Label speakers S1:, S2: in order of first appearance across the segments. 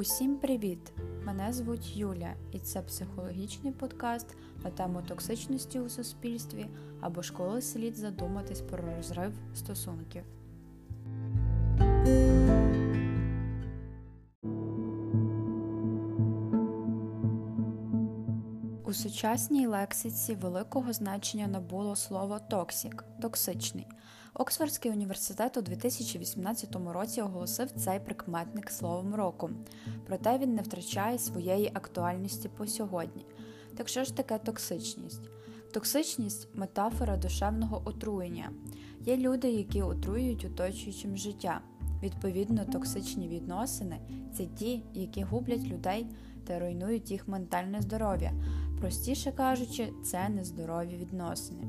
S1: Усім привіт! Мене звуть Юля, і це психологічний подкаст на тему токсичності у суспільстві або ж коли слід задуматись про розрив стосунків. У сучасній лексиці великого значення набуло слово токсік токсичний. Оксфордський університет у 2018 році оголосив цей прикметник словом року, проте він не втрачає своєї актуальності по сьогодні. Так що ж таке токсичність? Токсичність метафора душевного отруєння. Є люди, які отруюють оточуючим життя. Відповідно, токсичні відносини це ті, які гублять людей та руйнують їх ментальне здоров'я. Простіше кажучи, це нездорові відносини.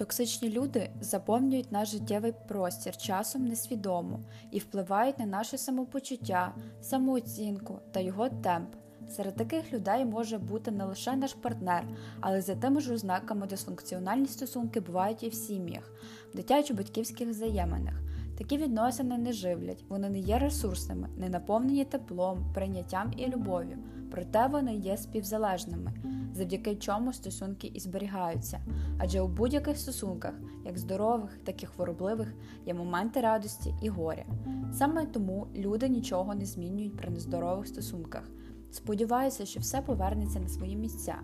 S1: Токсичні люди заповнюють наш життєвий простір часом несвідомо і впливають на наше самопочуття, самооцінку та його темп. Серед таких людей може бути не лише наш партнер, але за тими ж ознаками дисфункціональні стосунки бувають і в сім'ях, дитячо-батьківських взаєминах. Такі відносини не живлять, вони не є ресурсними, не наповнені теплом, прийняттям і любов'ю, проте вони є співзалежними, завдяки чому стосунки і зберігаються. Адже у будь-яких стосунках, як здорових, так і хворобливих, є моменти радості і горя. Саме тому люди нічого не змінюють при нездорових стосунках. Сподіваюся, що все повернеться на свої місця.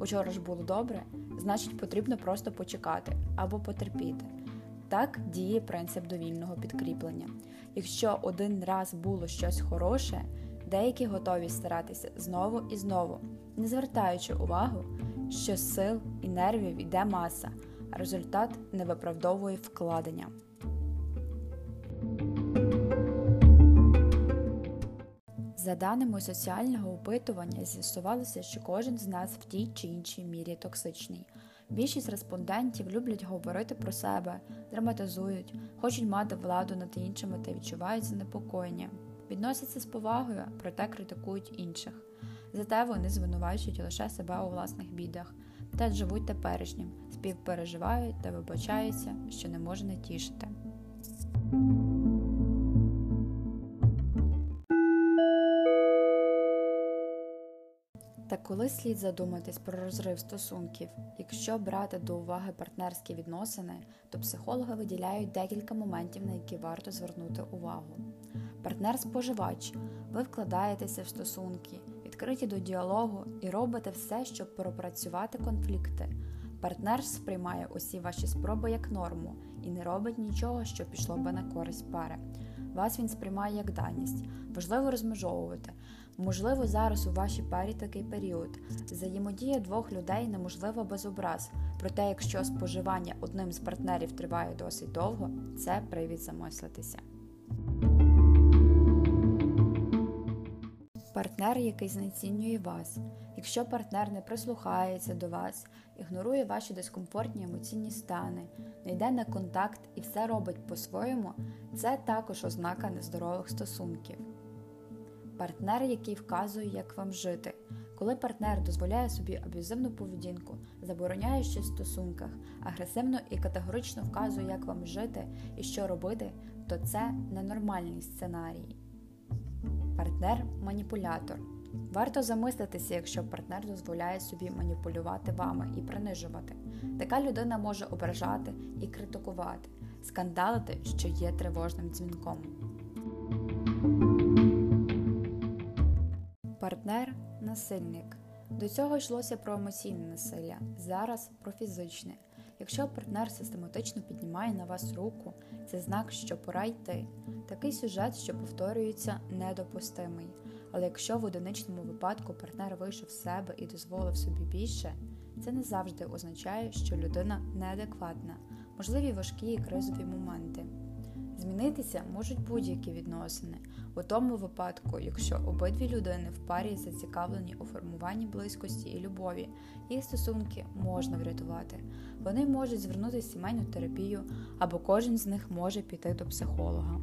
S1: Учора ж було добре, значить потрібно просто почекати або потерпіти. Так діє принцип довільного підкріплення. Якщо один раз було щось хороше, деякі готові старатися знову і знову, не звертаючи увагу, що сил і нервів йде маса, а результат не виправдовує вкладення. За даними соціального опитування, з'ясувалося, що кожен з нас в тій чи іншій мірі токсичний. Більшість респондентів люблять говорити про себе, драматизують, хочуть мати владу над іншими та відчувають занепокоєння, відносяться з повагою, проте критикують інших. Зате вони звинувачують лише себе у власних бідах та живуть теперішнім, співпереживають та вибачаються, що не може не тішити. Та коли слід задуматись про розрив стосунків, якщо брати до уваги партнерські відносини, то психологи виділяють декілька моментів, на які варто звернути увагу. Партнер-споживач, ви вкладаєтеся в стосунки, відкриті до діалогу і робите все, щоб пропрацювати конфлікти. Партнер сприймає усі ваші спроби як норму і не робить нічого, що пішло би на користь пари. Вас він сприймає як даність. Важливо розмежовувати. Можливо, зараз у вашій парі такий період. Взаємодія двох людей неможлива без образ. Проте, якщо споживання одним з партнерів триває досить довго, це привід замислитися. Партнер, який знецінює вас. Якщо партнер не прислухається до вас, ігнорує ваші дискомфортні емоційні стани, не йде на контакт і все робить по-своєму, це також ознака нездорових стосунків. Партнер, який вказує, як вам жити. Коли партнер дозволяє собі аб'юзивну поведінку, забороняє щось в стосунках, агресивно і категорично вказує, як вам жити і що робити, то це ненормальний сценарій. Партнер-маніпулятор. Варто замислитися, якщо партнер дозволяє собі маніпулювати вами і принижувати. Така людина може ображати і критикувати, скандалити, що є тривожним дзвінком. Партнер-насильник. До цього йшлося про емоційне насилля, зараз про фізичне. Якщо партнер систематично піднімає на вас руку, це знак, що пора йти. Такий сюжет, що повторюється, недопустимий. Але якщо в одиничному випадку партнер вийшов з себе і дозволив собі більше, це не завжди означає, що людина неадекватна, можливі важкі і кризові моменти. Змінитися можуть будь-які відносини, у тому випадку, якщо обидві людини в парі зацікавлені у формуванні близькості і любові, їх стосунки можна врятувати. Вони можуть звернутися в сімейну терапію, або кожен з них може піти до психолога.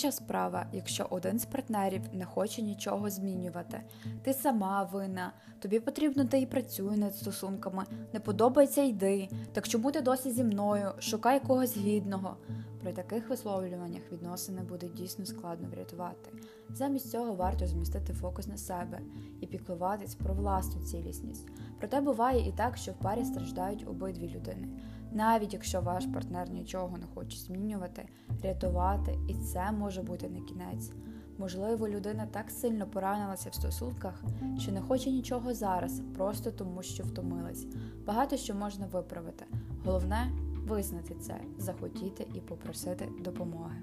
S1: Інша справа, якщо один з партнерів не хоче нічого змінювати, ти сама винна, тобі потрібно та і працюй над стосунками, не подобається йди, так чому ти досі зі мною, шукай когось гідного. При таких висловлюваннях відносини буде дійсно складно врятувати. Замість цього варто змістити фокус на себе і піклуватись про власну цілісність. Проте буває і так, що в парі страждають обидві людини. Навіть якщо ваш партнер нічого не хоче змінювати, рятувати, і це може бути не кінець. Можливо, людина так сильно поранилася в стосунках, що не хоче нічого зараз, просто тому що втомилась. Багато що можна виправити. Головне визнати це, захотіти і попросити допомоги.